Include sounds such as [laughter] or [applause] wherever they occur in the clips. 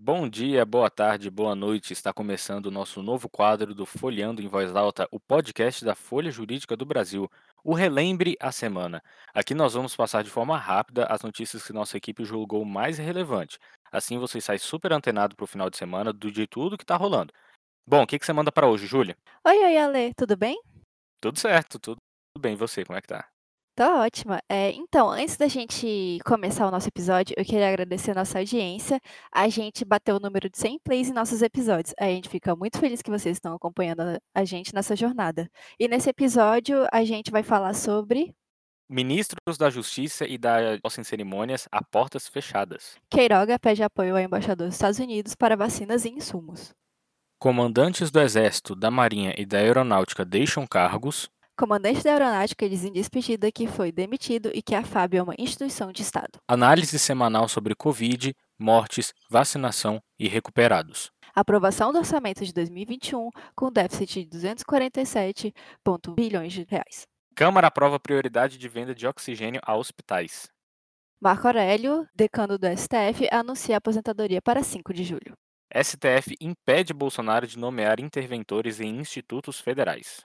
Bom dia, boa tarde, boa noite. Está começando o nosso novo quadro do Folheando em Voz Alta, o podcast da Folha Jurídica do Brasil, o Relembre a Semana. Aqui nós vamos passar de forma rápida as notícias que nossa equipe julgou mais relevante. Assim você sai super antenado para o final de semana do de tudo que está rolando. Bom, o que, que você manda para hoje, Júlia? Oi, oi, Ale, tudo bem? Tudo certo, tudo bem. E você, como é que tá? Tô ótima. Eh, então, antes da gente começar o nosso episódio, eu queria agradecer a nossa audiência. A gente bateu o número de 100 plays em nossos episódios. A gente fica muito feliz que vocês estão acompanhando a gente nessa jornada. E nesse episódio, a gente vai falar sobre Ministros da Justiça e da Posse em Cerimônias a portas fechadas. Queiroga pede apoio ao embaixador dos Estados Unidos para vacinas e insumos. Comandantes do Exército, da Marinha e da Aeronáutica deixam cargos. Comandante da Aeronáutica diz em despedida que foi demitido e que a FAB é uma instituição de Estado. Análise semanal sobre Covid, mortes, vacinação e recuperados. Aprovação do orçamento de 2021 com déficit de 247 ponto bilhões de reais. Câmara aprova prioridade de venda de oxigênio a hospitais. Marco Aurélio, decano do STF, anuncia aposentadoria para 5 de julho. STF impede Bolsonaro de nomear interventores em institutos federais.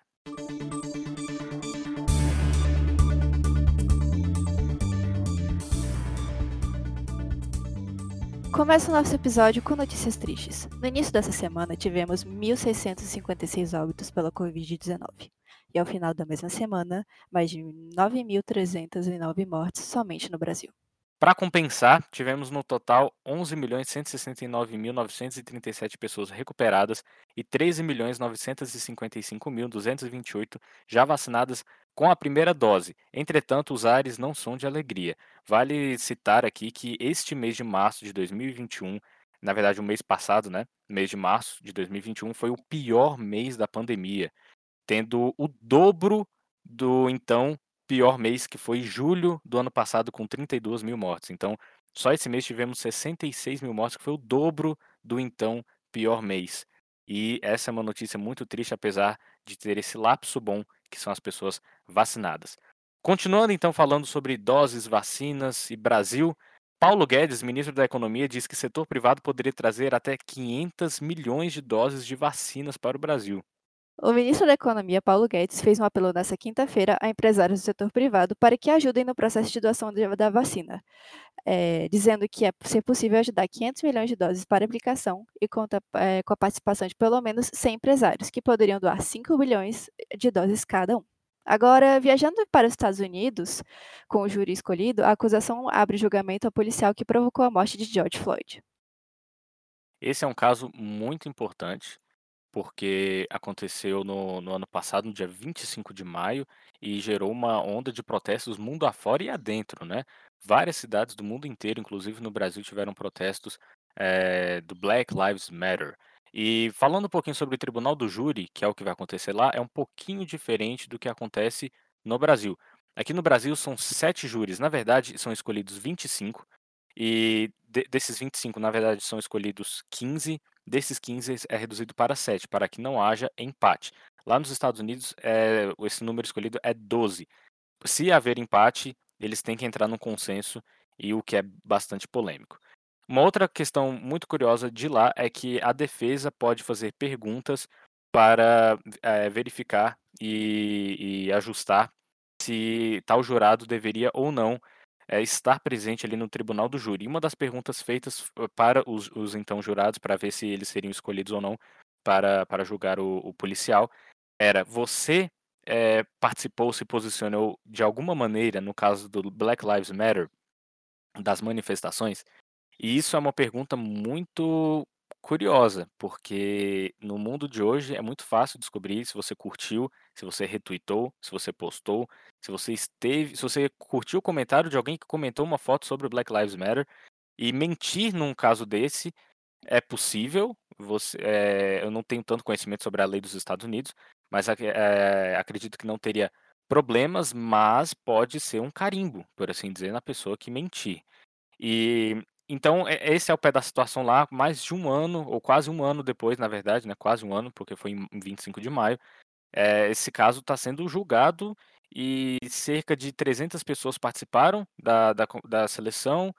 Começa o nosso episódio com notícias tristes. No início dessa semana, tivemos 1.656 óbitos pela Covid-19. E ao final da mesma semana, mais de 9.309 mortes somente no Brasil. Para compensar, tivemos no total 11.169.937 pessoas recuperadas e 13.955.228 já vacinadas com a primeira dose. Entretanto, os ares não são de alegria. Vale citar aqui que este mês de março de 2021, na verdade o mês passado, né, mês de março de 2021 foi o pior mês da pandemia, tendo o dobro do então pior mês que foi julho do ano passado com 32 mil mortes. Então, só esse mês tivemos 66 mil mortes, que foi o dobro do então pior mês. E essa é uma notícia muito triste, apesar de ter esse lapso bom, que são as pessoas vacinadas. Continuando então falando sobre doses, vacinas e Brasil, Paulo Guedes, ministro da Economia, diz que setor privado poderia trazer até 500 milhões de doses de vacinas para o Brasil. O ministro da Economia, Paulo Guedes, fez um apelo nesta quinta-feira a empresários do setor privado para que ajudem no processo de doação da vacina, eh, dizendo que é ser possível ajudar 500 milhões de doses para aplicação e conta eh, com a participação de pelo menos 100 empresários, que poderiam doar 5 bilhões de doses cada um. Agora, viajando para os Estados Unidos, com o júri escolhido, a acusação abre julgamento ao policial que provocou a morte de George Floyd. Esse é um caso muito importante, porque aconteceu no, no ano passado, no dia 25 de maio, e gerou uma onda de protestos mundo afora e adentro, né? Várias cidades do mundo inteiro, inclusive no Brasil, tiveram protestos eh, do Black Lives Matter. E falando um pouquinho sobre o Tribunal do Júri, que é o que vai acontecer lá, é um pouquinho diferente do que acontece no Brasil. Aqui no Brasil são sete júris, na verdade são escolhidos 25, e de- desses 25, na verdade, são escolhidos 15, desses 15 é reduzido para 7, para que não haja empate. Lá nos Estados Unidos, é, esse número escolhido é 12. Se haver empate, eles têm que entrar num consenso, e o que é bastante polêmico. Uma outra questão muito curiosa de lá é que a defesa pode fazer perguntas para eh, verificar e, e ajustar se tal jurado deveria ou não eh, estar presente ali no tribunal do júri. E Uma das perguntas feitas eh, para os, os então jurados, para ver se eles seriam escolhidos ou não para, para julgar o, o policial, era: você eh, participou, se posicionou de alguma maneira, no caso do Black Lives Matter, das manifestações? E isso é uma pergunta muito curiosa, porque no mundo de hoje é muito fácil descobrir se você curtiu, se você retweetou, se você postou, se você esteve, se você curtiu o comentário de alguém que comentou uma foto sobre o Black Lives Matter. E mentir num caso desse é possível. Você, eh, eu não tenho tanto conhecimento sobre a lei dos Estados Unidos, mas eh, acredito que não teria problemas, mas pode ser um carimbo, por assim dizer, na pessoa que mentir. E então esse é o pé da situação lá, mais de um ano, ou quase um ano depois, na verdade, né, quase um ano, porque foi em em 25 de maio, eh, esse caso está sendo julgado e cerca de 300 pessoas participaram da da da seleção,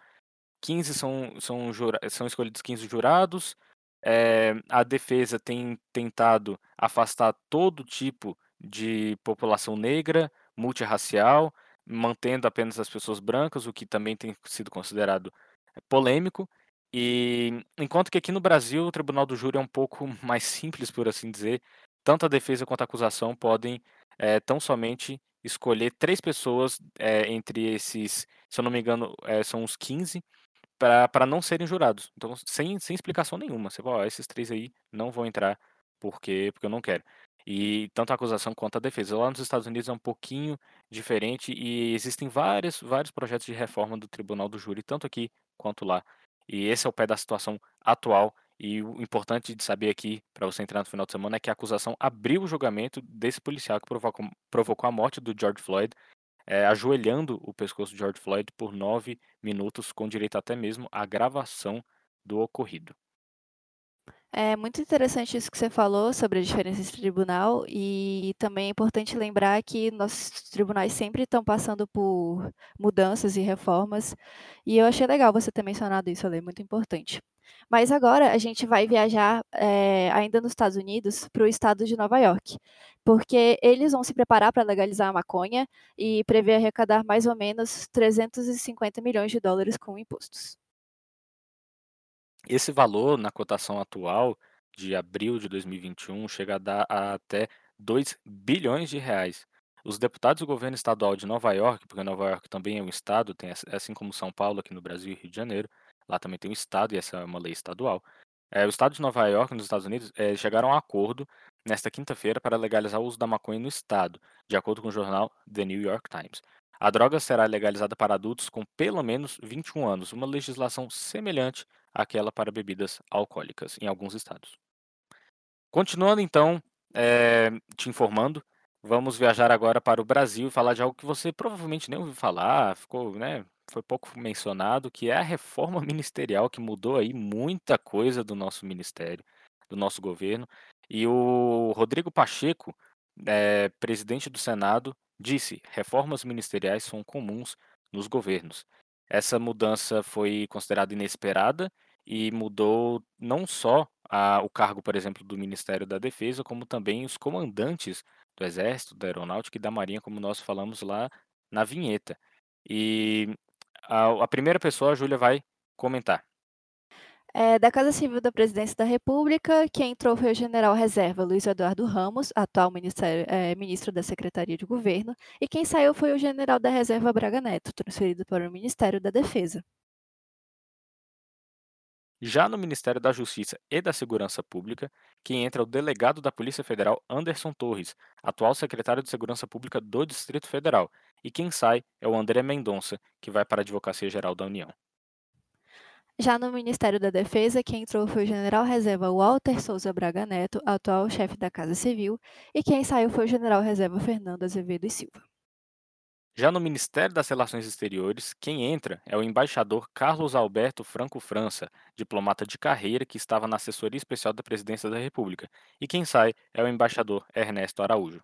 15 são, são, são escolhidos 15 jurados. É, a defesa tem tentado afastar todo tipo de população negra, multirracial, mantendo apenas as pessoas brancas, o que também tem sido considerado polêmico. E enquanto que aqui no Brasil o Tribunal do Júri é um pouco [laughs] mais simples, por assim dizer, tanto a defesa quanto a acusação podem é, tão somente escolher três pessoas é, entre esses, se eu não me engano, é, são uns 15, para não serem jurados. Então, sem, sem explicação nenhuma. Você fala, esses três aí não vão entrar porque, porque eu não quero. E tanto a acusação quanto a defesa. Lá nos Estados Unidos é um pouquinho diferente e existem vários, vários projetos de reforma do Tribunal do Júri, tanto aqui quanto lá. E esse é o pé da situação atual. E o importante de saber aqui, para você entrar no final de semana, é que a acusação abriu o julgamento desse policial que provocou, provocou a morte do George Floyd, é, ajoelhando o pescoço de George Floyd por nove minutos, com direito até mesmo à gravação do ocorrido. É muito interessante isso que você falou sobre a diferença de tribunal e também é importante lembrar que nossos tribunais sempre estão passando por mudanças e reformas e eu achei legal você ter mencionado isso, Ale, muito importante. Mas agora a gente vai viajar é, ainda nos Estados Unidos para o estado de Nova York, porque eles vão se preparar para legalizar a maconha e prevê arrecadar mais ou menos 350 milhões de dólares com impostos. Esse valor, na cotação atual de abril de 2021, chega a dar a até 2 bilhões de reais. Os deputados do governo estadual de Nova York, porque Nova York também é um estado, tem, assim como São Paulo aqui no Brasil e Rio de Janeiro, lá também tem um estado e essa é uma lei estadual. É, o estado de Nova York, nos Estados Unidos, é, chegaram a um acordo nesta quinta-feira para legalizar o uso da maconha no estado, de acordo com o jornal The New York Times. A droga será legalizada para adultos com pelo menos 21 anos, uma legislação semelhante àquela para bebidas alcoólicas em alguns estados. Continuando então, é, te informando, vamos viajar agora para o Brasil e falar de algo que você provavelmente nem ouviu falar, ficou, né, foi pouco mencionado, que é a reforma [laughs] ministerial que mudou aí muita coisa do nosso ministério, do nosso governo. E o Rodrigo Pacheco, é, presidente do Senado, disse: reformas ministeriais são comuns nos governos. Essa mudança foi considerada inesperada e mudou não só a, o cargo, por exemplo, do Ministério da Defesa, como também os comandantes do Exército, da Aeronáutica e da Marinha, como nós falamos lá na vinheta. E a, a primeira pessoa, a Júlia, vai comentar. É, da Casa Civil da Presidência da República, quem entrou foi o general reserva Luiz Eduardo Ramos, atual é, ministro da Secretaria de Governo, e quem saiu foi o general da Reserva Braga Neto, transferido para o Ministério da Defesa. Já no Ministério da Justiça e da Segurança Pública, quem entra é o delegado da Polícia Federal Anderson Torres, atual secretário de Segurança Pública do Distrito Federal, e quem sai é o André Mendonça, que vai para a Advocacia Geral da União. Já no Ministério da Defesa, quem entrou foi o general reserva Walter Souza Braga Neto, atual chefe da Casa Civil, e quem saiu foi o general reserva Fernando Azevedo e Silva. Já no Ministério das Relações Exteriores, quem entra é o embaixador Carlos Alberto Franco França, diplomata de carreira que estava na assessoria especial da Presidência da República, e quem sai é o embaixador Ernesto Araújo.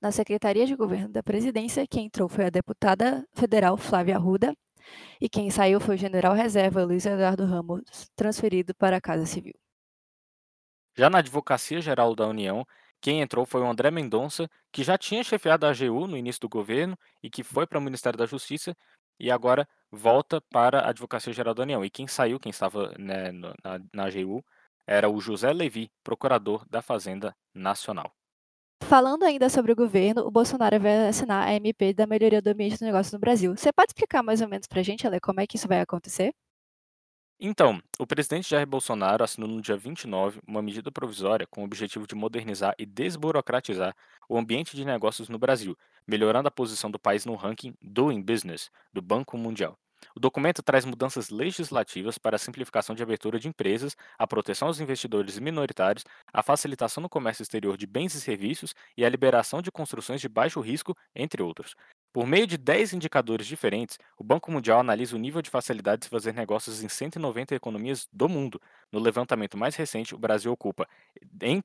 Na Secretaria de Governo da Presidência, quem entrou foi a deputada federal Flávia Arruda, e quem saiu foi o general reserva Luiz Eduardo Ramos, transferido para a Casa Civil. Já na Advocacia Geral da União, quem entrou foi o André Mendonça, que já tinha chefiado a AGU no início do governo e que foi para o Ministério da Justiça e agora volta para a Advocacia Geral da União. E quem saiu, quem estava né, na, na AGU, era o José Levi, procurador da Fazenda Nacional. Falando ainda sobre o governo, o Bolsonaro vai assinar a MP da melhoria do ambiente do negócio no Brasil. Você pode explicar mais ou menos para a gente, Ale, como é que isso vai acontecer? Então, o presidente Jair Bolsonaro assinou no dia 29 uma medida provisória com o objetivo de modernizar e desburocratizar o ambiente de negócios no Brasil, melhorando a posição do país no ranking Doing Business do Banco Mundial. O documento traz mudanças legislativas para a simplificação de abertura de empresas, a proteção aos investidores minoritários, a facilitação no comércio exterior de bens e serviços e a liberação de construções de baixo risco, entre outros. Por meio de 10 indicadores diferentes, o Banco Mundial analisa o nível de facilidade de fazer negócios em 190 economias do mundo. No levantamento mais recente, o Brasil ocupa,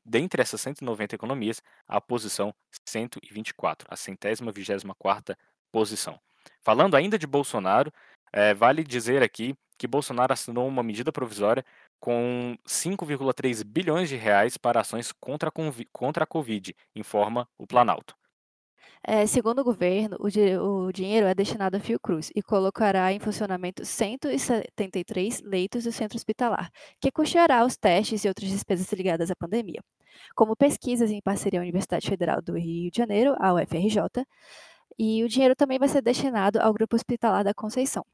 dentre essas 190 economias, a posição 124, a centésima vigésima quarta posição. Falando ainda de Bolsonaro, é, vale dizer aqui que Bolsonaro assinou uma medida provisória com 5,3 bilhões de reais para ações contra a, contra a Covid, informa o Planalto. É, segundo o governo, o, di o, dinheiro é destinado à Fiocruz e colocará em funcionamento 173 leitos do centro hospitalar, que custeará os testes e outras despesas ligadas à pandemia, como pesquisas em parceria à Universidade Federal do Rio de Janeiro, a UFRJ, e o dinheiro também vai ser destinado ao Grupo Hospitalar da Conceição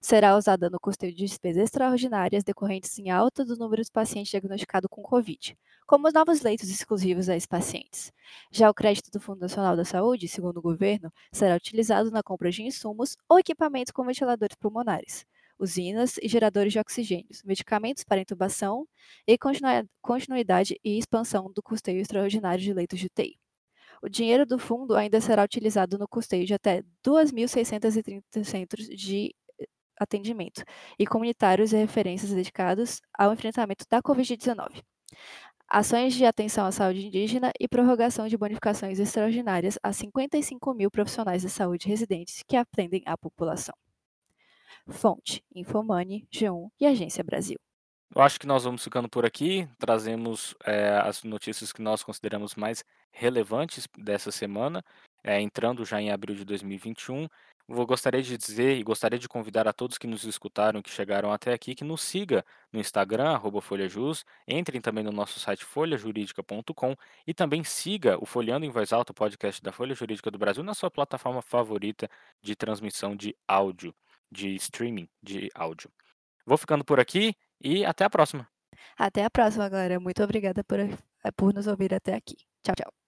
será usada no custeio de despesas extraordinárias decorrentes em alta do número de pacientes diagnosticados com Covid, como os novos leitos exclusivos a esses pacientes. Já o crédito do Fundo Nacional da Saúde, segundo o governo, será utilizado na compra de insumos ou equipamentos com ventiladores pulmonares, usinas e geradores de oxigênio, medicamentos para intubação e continuidade e expansão do custeio extraordinário de leitos de UTI. O dinheiro do fundo ainda será utilizado no custeio de até 2.630 centros de atendimento e comunitários e referências dedicados ao enfrentamento da Covid-19. Ações de atenção à saúde indígena e prorrogação de bonificações extraordinárias a 55 mil profissionais de saúde residentes que atendem a população. Fonte: Infomani, G1 e Agência Brasil. Eu acho que nós vamos ficando por aqui. Trazemos é, as notícias que nós consideramos mais relevantes dessa semana, é, entrando já em abril de 2021. Vou gostaria de dizer e gostaria de convidar a todos que nos escutaram, que chegaram até aqui, que nos siga no Instagram, FolhaJus, entrem também no nosso site folhajuridica.com e também siga o Folhando em Voz Alta, o podcast da Folha Jurídica do Brasil, na sua plataforma favorita de transmissão de áudio, de streaming de áudio. Vou ficando por aqui e até a próxima. Até a próxima, galera. Muito obrigada por, por nos ouvir até aqui. Tchau, tchau.